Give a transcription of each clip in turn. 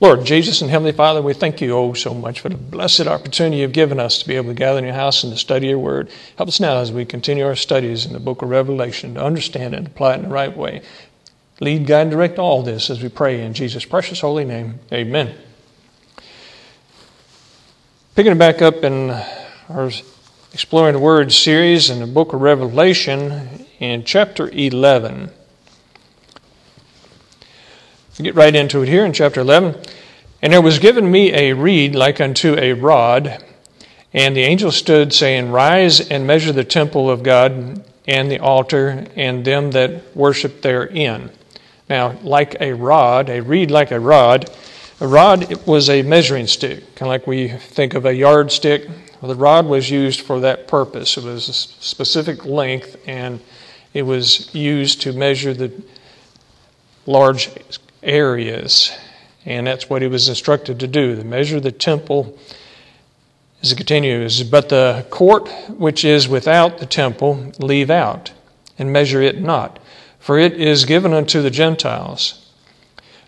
Lord Jesus and Heavenly Father, we thank you oh so much for the blessed opportunity you've given us to be able to gather in your house and to study your word. Help us now as we continue our studies in the book of Revelation to understand and apply it in the right way. Lead, guide, and direct all this as we pray in Jesus' precious holy name. Amen. Picking it back up in our Exploring the Word series in the book of Revelation in chapter 11. Get right into it here in chapter 11. And there was given me a reed like unto a rod, and the angel stood, saying, Rise and measure the temple of God and the altar and them that worship therein. Now, like a rod, a reed like a rod, a rod was a measuring stick, kind of like we think of a yardstick. Well, the rod was used for that purpose. It was a specific length, and it was used to measure the large areas. And that's what he was instructed to do to measure of the temple as it continues. But the court which is without the temple, leave out, and measure it not, for it is given unto the Gentiles.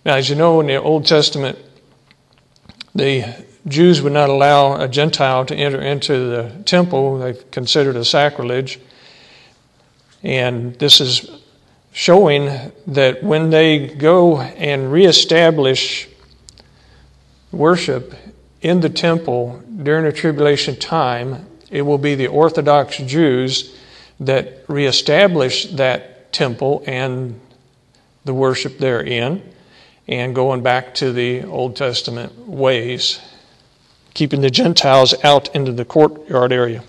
Now, as you know, in the Old Testament, the Jews would not allow a Gentile to enter into the temple. They considered a sacrilege. And this is showing that when they go and reestablish worship in the temple during the tribulation time, it will be the Orthodox Jews that reestablish that temple and the worship therein, and going back to the Old Testament ways, keeping the Gentiles out into the courtyard area.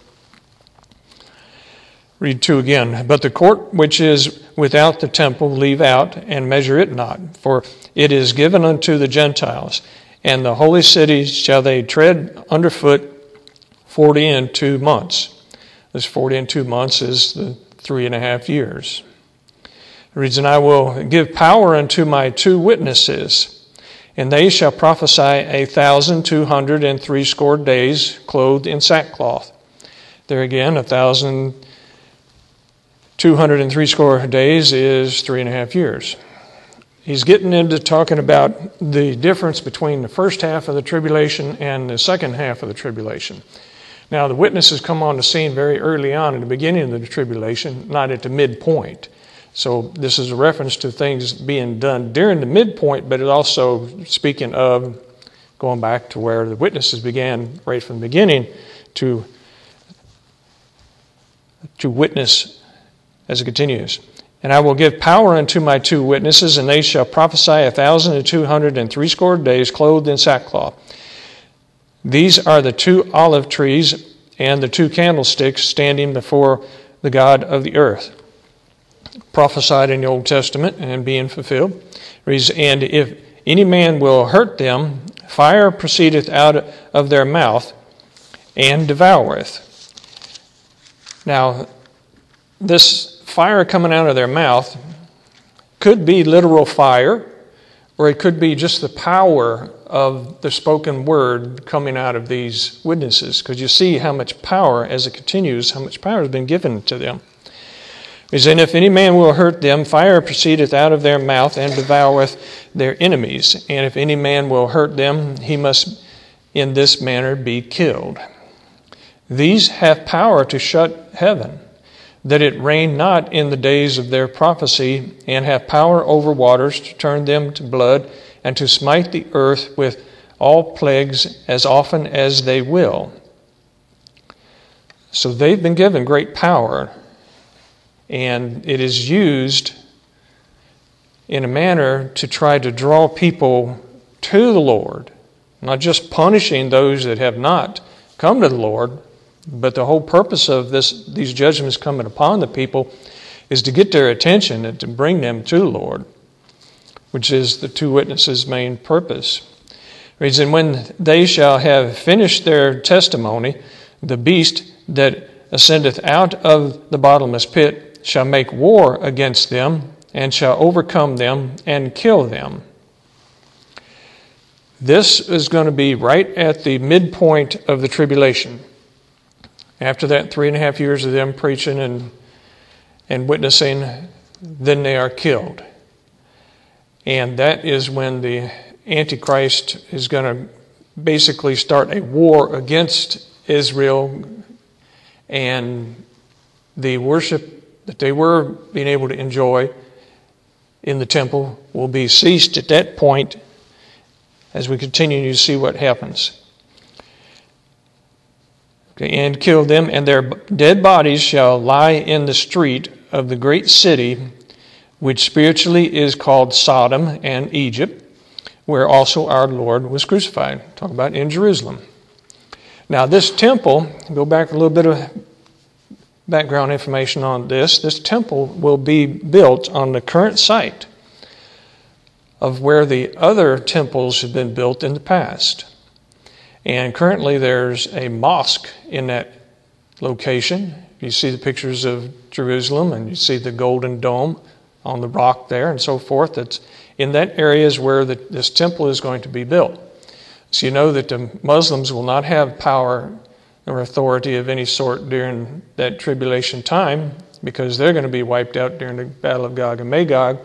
Read 2 again. But the court which is without the temple leave out, and measure it not, for it is given unto the Gentiles. And the holy cities shall they tread underfoot forty and two months. This forty and two months is the three and a half years. It reads, And I will give power unto my two witnesses, and they shall prophesy a thousand two hundred and threescore days, clothed in sackcloth. There again, a thousand 203 score days is three and a half years. He's getting into talking about the difference between the first half of the tribulation and the second half of the tribulation. Now, the witnesses come on the scene very early on in the beginning of the tribulation, not at the midpoint. So, this is a reference to things being done during the midpoint, but it's also speaking of going back to where the witnesses began right from the beginning to, to witness as it continues. And I will give power unto my two witnesses, and they shall prophesy a thousand and two hundred and threescore days, clothed in sackcloth. These are the two olive trees and the two candlesticks standing before the God of the earth. Prophesied in the Old Testament and being fulfilled. And if any man will hurt them, fire proceedeth out of their mouth and devoureth. Now, this fire coming out of their mouth could be literal fire, or it could be just the power of the spoken word coming out of these witnesses, because you see how much power, as it continues, how much power has been given to them. He And if any man will hurt them, fire proceedeth out of their mouth and devoureth their enemies. And if any man will hurt them, he must in this manner be killed. These have power to shut heaven that it rain not in the days of their prophecy, and have power over waters to turn them to blood, and to smite the earth with all plagues as often as they will. So they've been given great power, and it is used in a manner to try to draw people to the Lord, not just punishing those that have not come to the Lord, but the whole purpose of this, these judgments coming upon the people is to get their attention and to bring them to the Lord, which is the two witnesses' main purpose. reads, And when they shall have finished their testimony, the beast that ascendeth out of the bottomless pit shall make war against them, and shall overcome them and kill them. This is going to be right at the midpoint of the tribulation. After that three and a half years of them preaching and, and witnessing, then they are killed. And that is when the Antichrist is going to basically start a war against Israel and the worship that they were being able to enjoy in the temple will be ceased at that point as we continue to see what happens. Okay, and kill them, and their dead bodies shall lie in the street of the great city, which spiritually is called Sodom and Egypt, where also our Lord was crucified. Talk about in Jerusalem. Now, this temple, go back a little bit of background information on this. This temple will be built on the current site of where the other temples have been built in the past. And currently, there's a mosque in that location. You see the pictures of Jerusalem and you see the golden dome on the rock there and so forth. That's in that area is where the, this temple is going to be built. So you know that the Muslims will not have power or authority of any sort during that tribulation time because they're going to be wiped out during the Battle of Gog and Magog.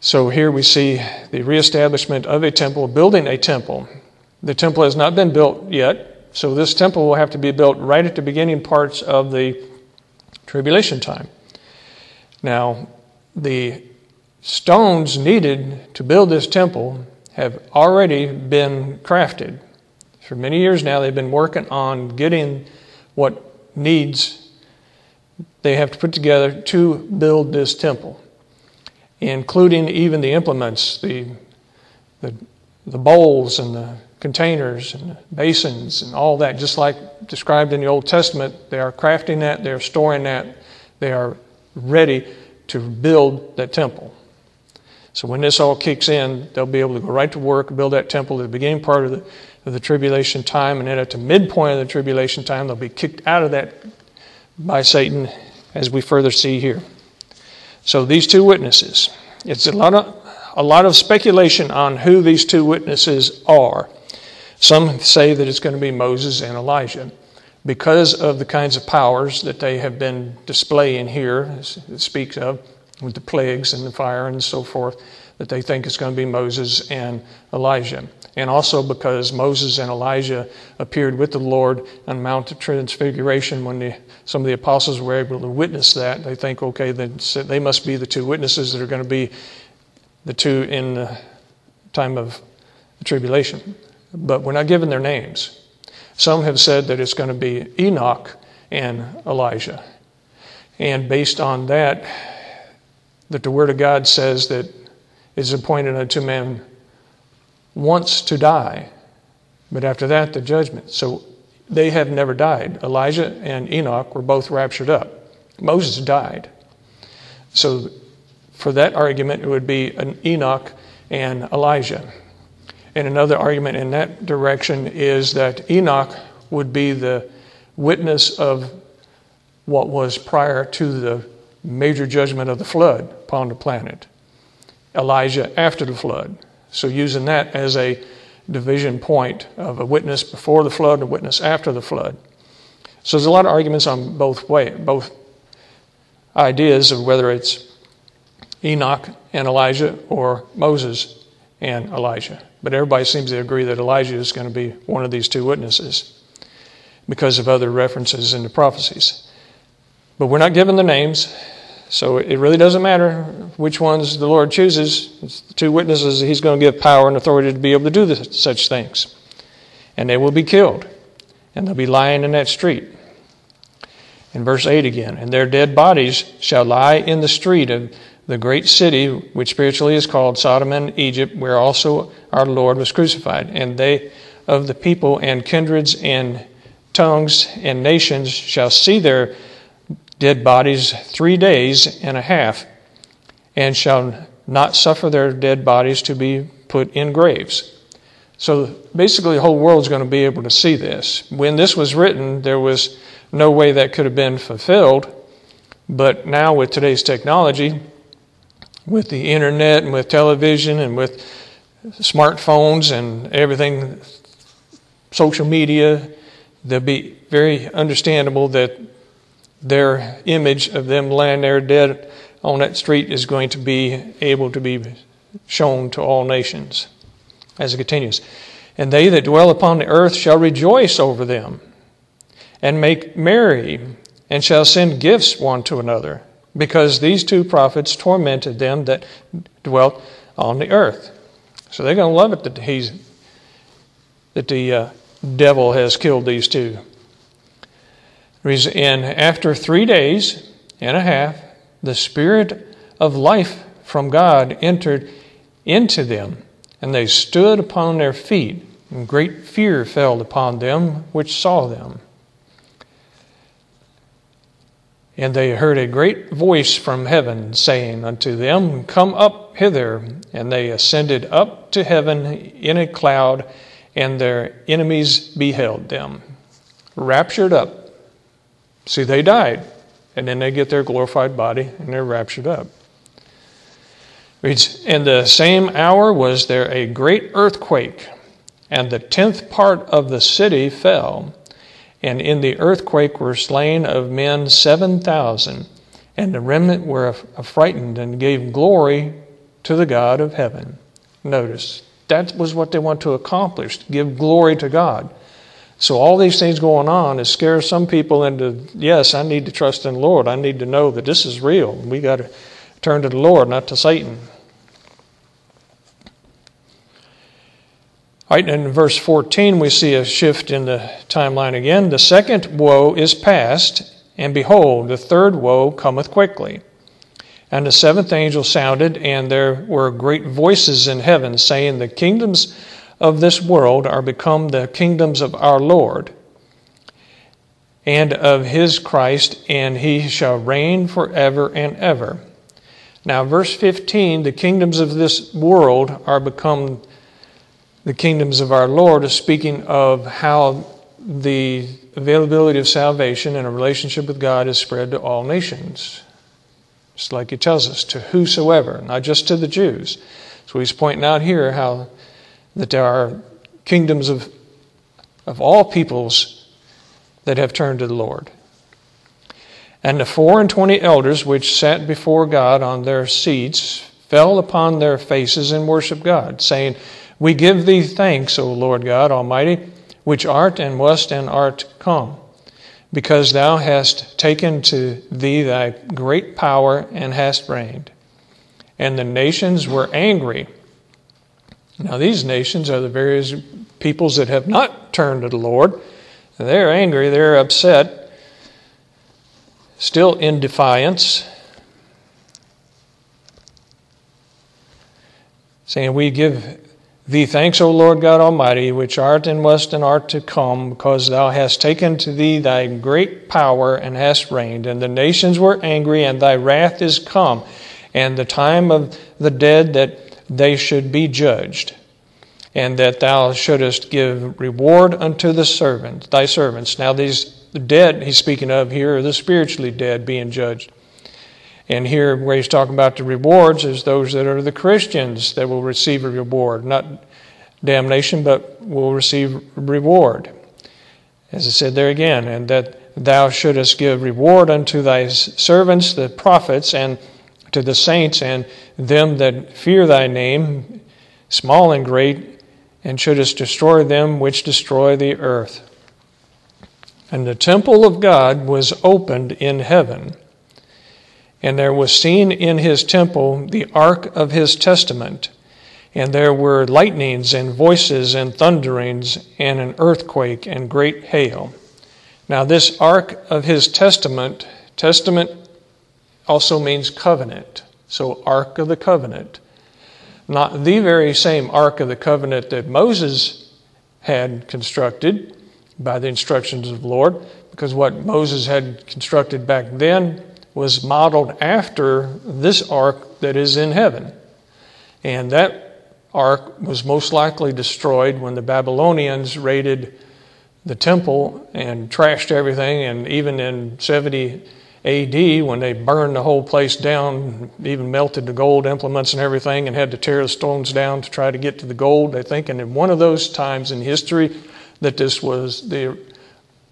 So here we see the reestablishment of a temple, building a temple. The temple has not been built yet, so this temple will have to be built right at the beginning parts of the tribulation time. Now, the stones needed to build this temple have already been crafted. For many years now, they've been working on getting what needs they have to put together to build this temple, including even the implements, the, the, the bowls and the containers and basins and all that, just like described in the Old Testament. They are crafting that, they are storing that, they are ready to build that temple. So when this all kicks in, they'll be able to go right to work, build that temple at the beginning part of the, of the tribulation time, and then at the midpoint of the tribulation time, they'll be kicked out of that by Satan, as we further see here. So these two witnesses, it's a lot of a lot of speculation on who these two witnesses are. Some say that it's going to be Moses and Elijah because of the kinds of powers that they have been displaying here, it speaks of with the plagues and the fire and so forth, that they think it's going to be Moses and Elijah. And also because Moses and Elijah appeared with the Lord on Mount of Transfiguration when the, some of the apostles were able to witness that. They think, okay, then they must be the two witnesses that are going to be the two in the time of the tribulation. But we're not given their names. Some have said that it's going to be Enoch and Elijah. And based on that, that the Word of God says that it is appointed unto man once to die, but after that, the judgment. So they have never died. Elijah and Enoch were both raptured up. Moses died. So for that argument, it would be an Enoch and Elijah. And another argument in that direction is that Enoch would be the witness of what was prior to the major judgment of the flood upon the planet. Elijah after the flood. So, using that as a division point of a witness before the flood and a witness after the flood. So, there's a lot of arguments on both way, both ideas of whether it's Enoch and Elijah or Moses and Elijah. But everybody seems to agree that Elijah is going to be one of these two witnesses because of other references in the prophecies. But we're not given the names, so it really doesn't matter which ones the Lord chooses. It's the two witnesses He's going to give power and authority to be able to do this, such things. And they will be killed, and they'll be lying in that street. In verse 8 again, and their dead bodies shall lie in the street of the great city, which spiritually is called Sodom and Egypt, where also our Lord was crucified. And they of the people and kindreds and tongues and nations shall see their dead bodies three days and a half, and shall not suffer their dead bodies to be put in graves. So basically, the whole world is going to be able to see this. When this was written, there was no way that could have been fulfilled. But now, with today's technology, with the internet and with television and with smartphones and everything, social media, they'll be very understandable that their image of them laying there dead on that street is going to be able to be shown to all nations. As it continues, and they that dwell upon the earth shall rejoice over them, and make merry, and shall send gifts one to another, because these two prophets tormented them that dwelt on the earth. So they're going to love it that he's that the uh, devil has killed these two. And after three days and a half, the spirit of life from God entered into them, and they stood upon their feet, and great fear fell upon them which saw them. And they heard a great voice from heaven saying unto them, Come up hither. And they ascended up to heaven in a cloud, and their enemies beheld them. Raptured up. See, they died, and then they get their glorified body, and they're raptured up. Reads, In the same hour was there a great earthquake, and the tenth part of the city fell. And in the earthquake were slain of men seven thousand, and the remnant were affrighted and gave glory to the God of heaven. Notice, that was what they want to accomplish, give glory to God. So all these things going on is scare some people into, yes, I need to trust in the Lord. I need to know that this is real. We got to turn to the Lord, not to Satan. Right, in verse 14, we see a shift in the timeline again. The second woe is past, and behold, the third woe cometh quickly. And the seventh angel sounded, and there were great voices in heaven saying, The kingdoms of this world are become the kingdoms of our Lord and of his Christ, and he shall reign forever and ever. Now, verse 15 the kingdoms of this world are become the kingdoms of our Lord, is speaking of how the availability of salvation and a relationship with God is spread to all nations. Just like he tells us, to whosoever, not just to the Jews. So he's pointing out here how that there are kingdoms of, of all peoples that have turned to the Lord. And the four and twenty elders which sat before God on their seats fell upon their faces and worshiped God, saying, We give thee thanks, O Lord God Almighty, which art and wast and art come, because thou hast taken to thee thy great power and hast reigned. And the nations were angry now, these nations are the various peoples that have not turned to the Lord. They're angry, they're upset, still in defiance, saying, We give thee thanks, O Lord God Almighty, which art and wast and art to come, because thou hast taken to thee thy great power and hast reigned. And the nations were angry, and thy wrath is come, and the time of the dead that they should be judged, and that thou shouldest give reward unto the servant, thy servants. Now these dead he's speaking of here are the spiritually dead being judged. And here where he's talking about the rewards is those that are the Christians that will receive a reward, not damnation, but will receive reward. As I said there again, and that thou shouldest give reward unto thy servants, the prophets, and to the saints and them that fear thy name, small and great, and shouldest destroy them which destroy the earth. And the temple of God was opened in heaven, and there was seen in his temple the ark of his testament. And there were lightnings and voices and thunderings and an earthquake and great hail. Now, this ark of his testament, testament also means covenant. So, Ark of the Covenant. Not the very same Ark of the Covenant that Moses had constructed by the instructions of the Lord, because what Moses had constructed back then was modeled after this ark that is in heaven. And that ark was most likely destroyed when the Babylonians raided the temple and trashed everything, and even in 70 AD when they burned the whole place down, even melted the gold implements and everything, and had to tear the stones down to try to get to the gold. They think, and in one of those times in history, that this was the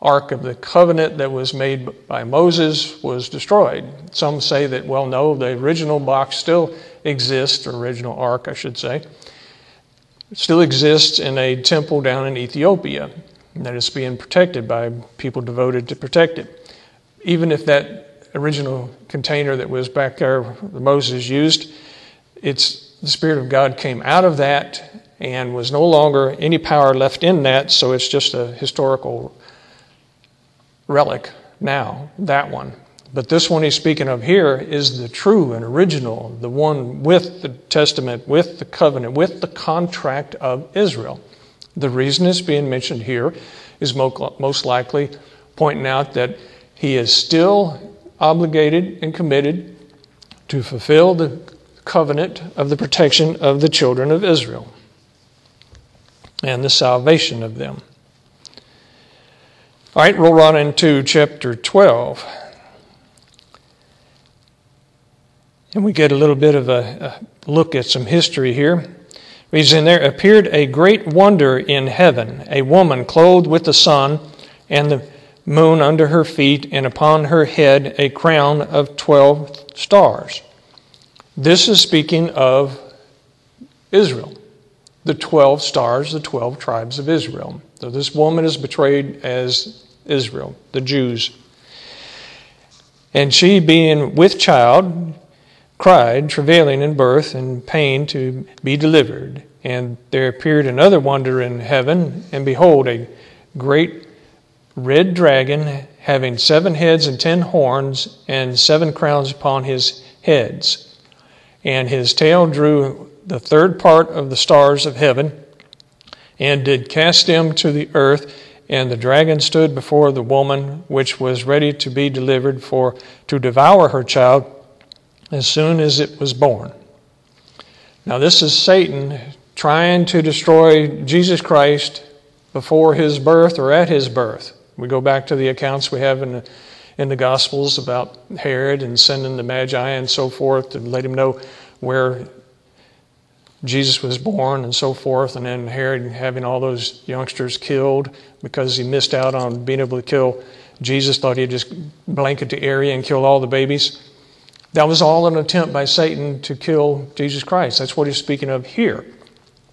Ark of the Covenant that was made by Moses was destroyed. Some say that, well, no, the original box still exists, or original Ark, I should say, still exists in a temple down in Ethiopia that is being protected by people devoted to protect it. Even if that original container that was back there that Moses used, it's the Spirit of God came out of that and was no longer any power left in that, so it's just a historical relic now, that one. But this one he's speaking of here is the true and original, the one with the testament, with the covenant, with the contract of Israel. The reason it's being mentioned here is most likely pointing out that he is still obligated and committed to fulfill the covenant of the protection of the children of Israel and the salvation of them. All right, roll on into chapter 12. And we get a little bit of a, a look at some history here. Reads in there, appeared a great wonder in heaven, a woman clothed with the sun and the moon under her feet, and upon her head a crown of twelve stars. This is speaking of Israel, the 12 stars, the 12 tribes of Israel. So this woman is betrayed as Israel, the Jews. And she, being with child, cried, travailing in birth and pain to be delivered. And there appeared another wonder in heaven, and behold, a great red dragon having seven heads and ten horns, and seven crowns upon his heads. And his tail drew the third part of the stars of heaven, and did cast them to the earth and the dragon stood before the woman which was ready to be delivered for to devour her child as soon as it was born. Now, this is Satan trying to destroy Jesus Christ before his birth or at his birth. We go back to the accounts we have in the, in the Gospels about Herod and sending the Magi and so forth to let him know where Jesus was born and so forth, and then Herod having all those youngsters killed because he missed out on being able to kill Jesus, thought he'd just blanket the area and kill all the babies. That was all an attempt by Satan to kill Jesus Christ. That's what he's speaking of here.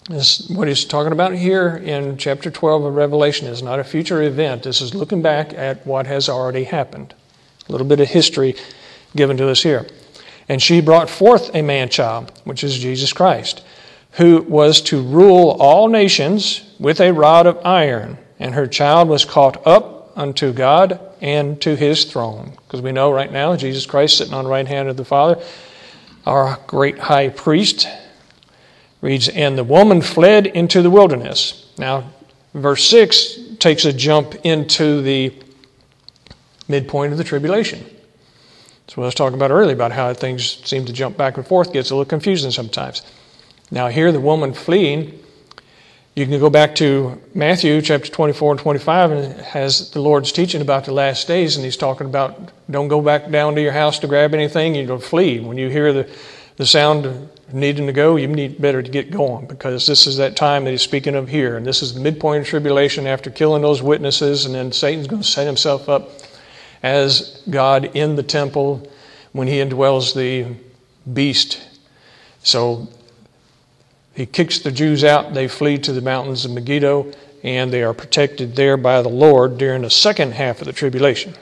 This, what he's talking about here in chapter 12 of Revelation is not a future event. This is looking back at what has already happened. A little bit of history given to us here. And she brought forth a man child, which is Jesus Christ who was to rule all nations with a rod of iron. And her child was caught up unto God and to his throne. Because we know right now Jesus Christ sitting on the right hand of the Father, our great high priest, reads, And the woman fled into the wilderness. Now, verse 6 takes a jump into the midpoint of the tribulation. So I was talking about earlier about how things seem to jump back and forth, gets a little confusing sometimes. Now, here the woman fleeing, you can go back to Matthew chapter 24 and 25, and it has the Lord's teaching about the last days, and he's talking about don't go back down to your house to grab anything, you don't flee. When you hear the, the sound of needing to go, you need better to get going because this is that time that he's speaking of here. And this is the midpoint of tribulation after killing those witnesses, and then Satan's going to set himself up as God in the temple when he indwells the beast. So he kicks the Jews out. They flee to the mountains of Megiddo, and they are protected there by the Lord during the second half of the tribulation.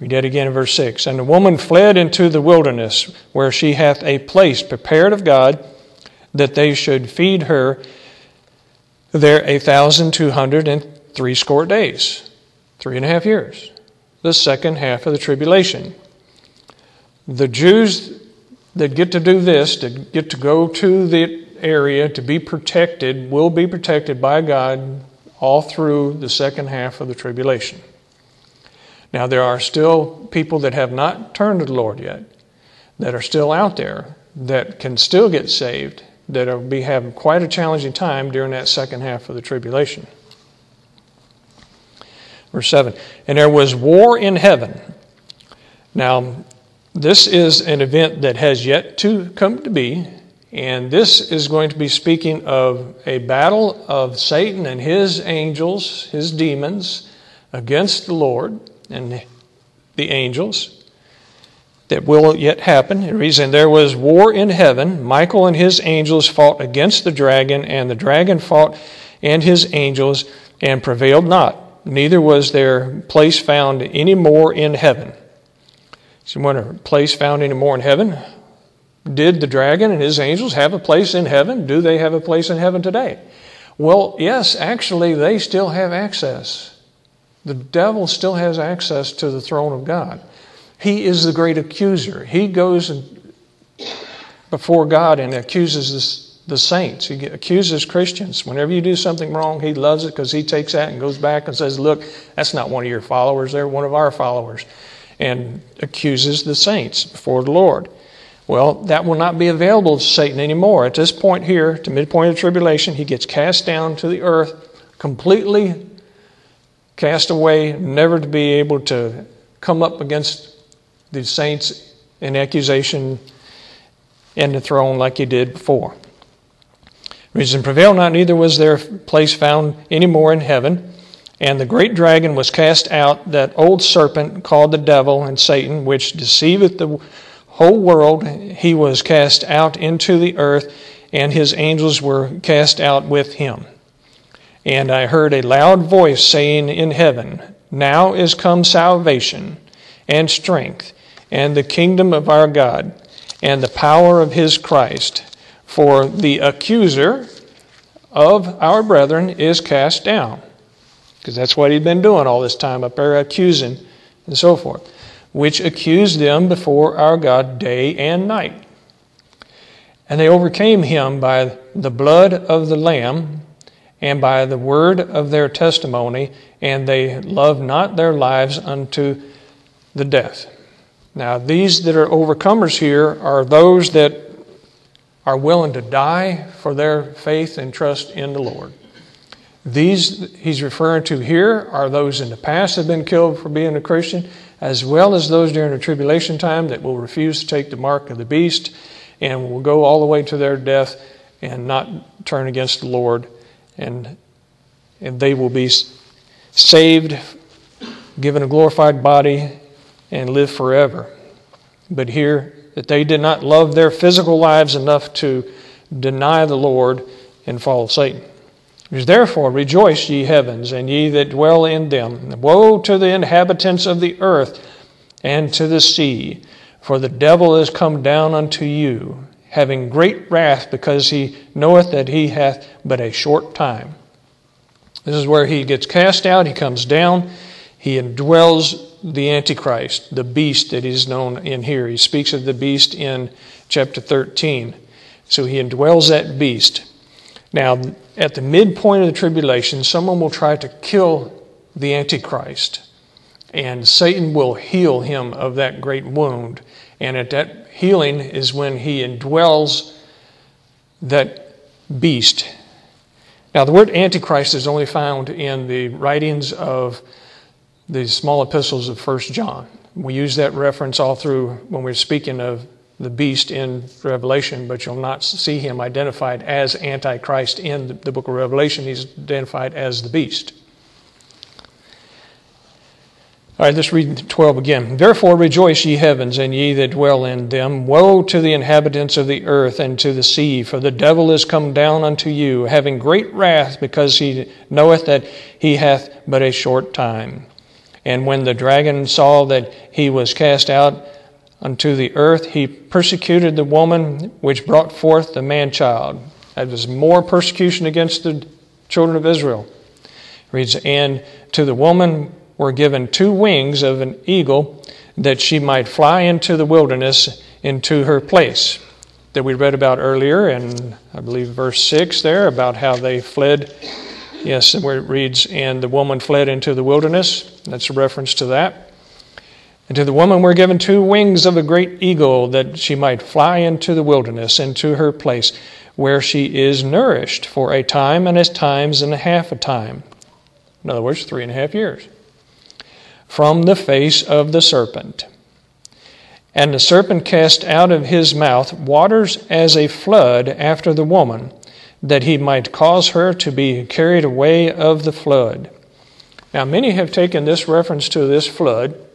Read that again in verse 6. And the woman fled into the wilderness, where she hath a place prepared of God, that they should feed her there a thousand two hundred and threescore days, three and a half years, the second half of the tribulation. The Jews that get to do this, that get to go to the area to be protected will be protected by God all through the second half of the tribulation. Now, there are still people that have not turned to the Lord yet, that are still out there, that can still get saved, that will be having quite a challenging time during that second half of the tribulation. Verse 7 And there was war in heaven. Now, this is an event that has yet to come to be. And this is going to be speaking of a battle of Satan and his angels, his demons, against the Lord and the angels that will yet happen. The reason there was war in heaven. Michael and his angels fought against the dragon, and the dragon fought and his angels and prevailed not. Neither was their place found any more in heaven. So, when a place found any more in heaven, did the dragon and his angels have a place in heaven? Do they have a place in heaven today? Well, yes, actually, they still have access. The devil still has access to the throne of God. He is the great accuser. He goes before God and accuses the saints. He accuses Christians. Whenever you do something wrong, he loves it because he takes that and goes back and says, Look, that's not one of your followers, they're one of our followers. And accuses the saints before the Lord. Well, that will not be available to Satan anymore. At this point here, to midpoint of tribulation, he gets cast down to the earth, completely cast away, never to be able to come up against the saints in accusation and the throne like he did before. Reason prevail not, neither was their place found any more in heaven. And the great dragon was cast out, that old serpent called the devil and Satan, which deceiveth the whole world, he was cast out into the earth, and his angels were cast out with him. And I heard a loud voice saying in heaven, Now is come salvation and strength and the kingdom of our God and the power of his Christ. For the accuser of our brethren is cast down. Because that's what he'd been doing all this time up there, accusing and so forth which accused them before our God day and night. And they overcame him by the blood of the Lamb and by the word of their testimony, and they loved not their lives unto the death. Now, these that are overcomers here are those that are willing to die for their faith and trust in the Lord. These he's referring to here are those in the past have been killed for being a Christian as well as those during the tribulation time that will refuse to take the mark of the beast and will go all the way to their death and not turn against the Lord. And, and they will be saved, given a glorified body, and live forever. But here, that they did not love their physical lives enough to deny the Lord and follow Satan. Therefore, rejoice, ye heavens, and ye that dwell in them. Woe to the inhabitants of the earth and to the sea, for the devil is come down unto you, having great wrath, because he knoweth that he hath but a short time. This is where he gets cast out, he comes down, he indwells the Antichrist, the beast that is known in here. He speaks of the beast in chapter 13. So he indwells that beast. Now, at the midpoint of the tribulation, someone will try to kill the Antichrist, and Satan will heal him of that great wound. And at that healing is when he indwells that beast. Now, the word Antichrist is only found in the writings of the small epistles of First John. We use that reference all through when we're speaking of the beast in Revelation, but you'll not see him identified as Antichrist in the book of Revelation. He's identified as the beast. All right, let's read 12 again. Therefore rejoice, ye heavens, and ye that dwell in them. Woe to the inhabitants of the earth and to the sea, for the devil is come down unto you, having great wrath, because he knoweth that he hath but a short time. And when the dragon saw that he was cast out, unto the earth, he persecuted the woman which brought forth the man child. That was more persecution against the children of Israel. reads, And to the woman were given two wings of an eagle that she might fly into the wilderness into her place. That we read about earlier, and I believe verse 6 there, about how they fled. Yes, where it reads, And the woman fled into the wilderness. That's a reference to that. And to the woman were given two wings of a great eagle, that she might fly into the wilderness, into her place, where she is nourished for a time and as times and a half a time. In other words, three and a half years. From the face of the serpent. And the serpent cast out of his mouth waters as a flood after the woman, that he might cause her to be carried away of the flood. Now, many have taken this reference to this flood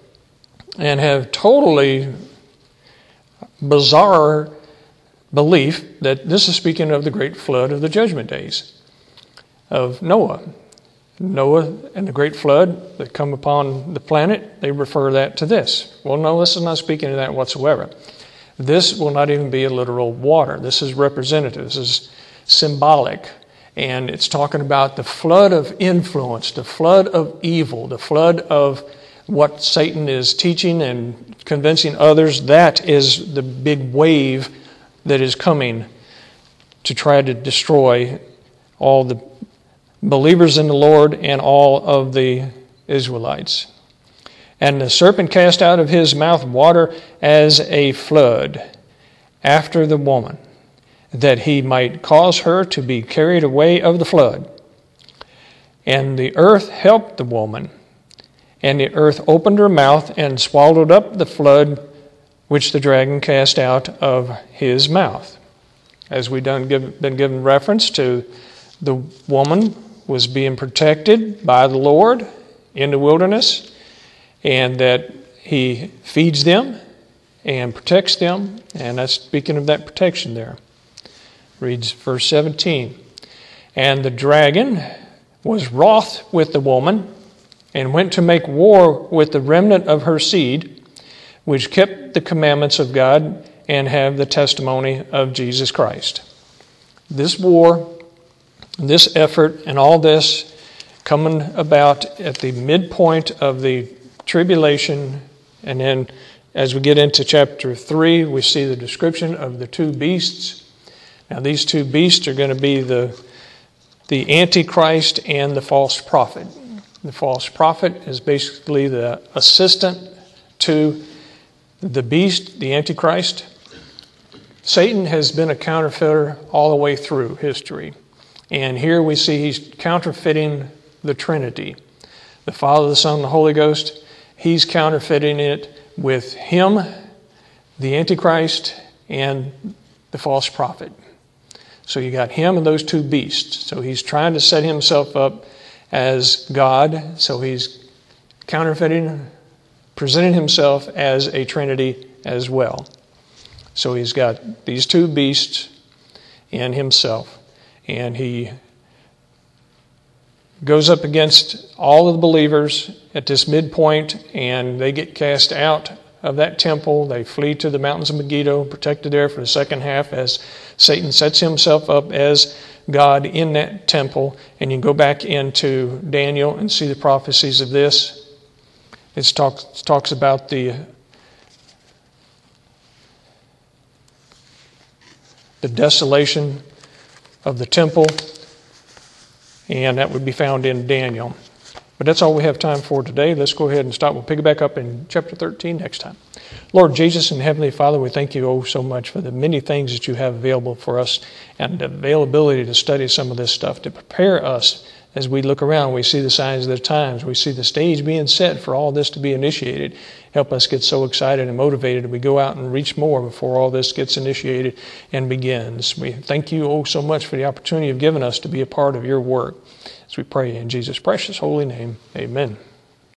and have totally bizarre belief that this is speaking of the great flood of the judgment days of Noah. Noah and the great flood that come upon the planet, they refer that to this. Well, no, this is not speaking of that whatsoever. This will not even be a literal water. This is representative. This is symbolic. And it's talking about the flood of influence, the flood of evil, the flood of what Satan is teaching and convincing others. That is the big wave that is coming to try to destroy all the believers in the Lord and all of the Israelites. And the serpent cast out of his mouth water as a flood after the woman, that he might cause her to be carried away of the flood. And the earth helped the woman, and the earth opened her mouth and swallowed up the flood which the dragon cast out of his mouth. As we've done, been given reference to, the woman was being protected by the Lord in the wilderness, and that He feeds them and protects them. And that's speaking of that protection there. Reads verse 17. And the dragon was wroth with the woman and went to make war with the remnant of her seed, which kept the commandments of God and have the testimony of Jesus Christ. This war this effort and all this coming about at the midpoint of the tribulation. And then as we get into chapter 3, we see the description of the two beasts. Now, these two beasts are going to be the, the Antichrist and the false prophet. The false prophet is basically the assistant to the beast, the Antichrist. Satan has been a counterfeiter all the way through history. And here we see he's counterfeiting the Trinity the Father, the Son, and the Holy Ghost. He's counterfeiting it with him, the Antichrist, and the false prophet. So you got him and those two beasts. So he's trying to set himself up as God. So he's counterfeiting, presenting himself as a Trinity as well. So he's got these two beasts and himself and he goes up against all of the believers at this midpoint, and they get cast out of that temple. They flee to the mountains of Megiddo, protected there for the second half as Satan sets himself up as God in that temple. And you go back into Daniel and see the prophecies of this. It talks, talks about the the desolation of the temple, and that would be found in Daniel. But that's all we have time for today. Let's go ahead and stop. We'll pick it back up in chapter 13 next time. Lord Jesus and Heavenly Father, we thank you oh so much for the many things that you have available for us and the availability to study some of this stuff to prepare us as we look around, we see the signs of the times. We see the stage being set for all this to be initiated. Help us get so excited and motivated that we go out and reach more before all this gets initiated and begins. We thank you oh so much for the opportunity you've given us to be a part of your work. As we pray in Jesus' precious holy name, amen.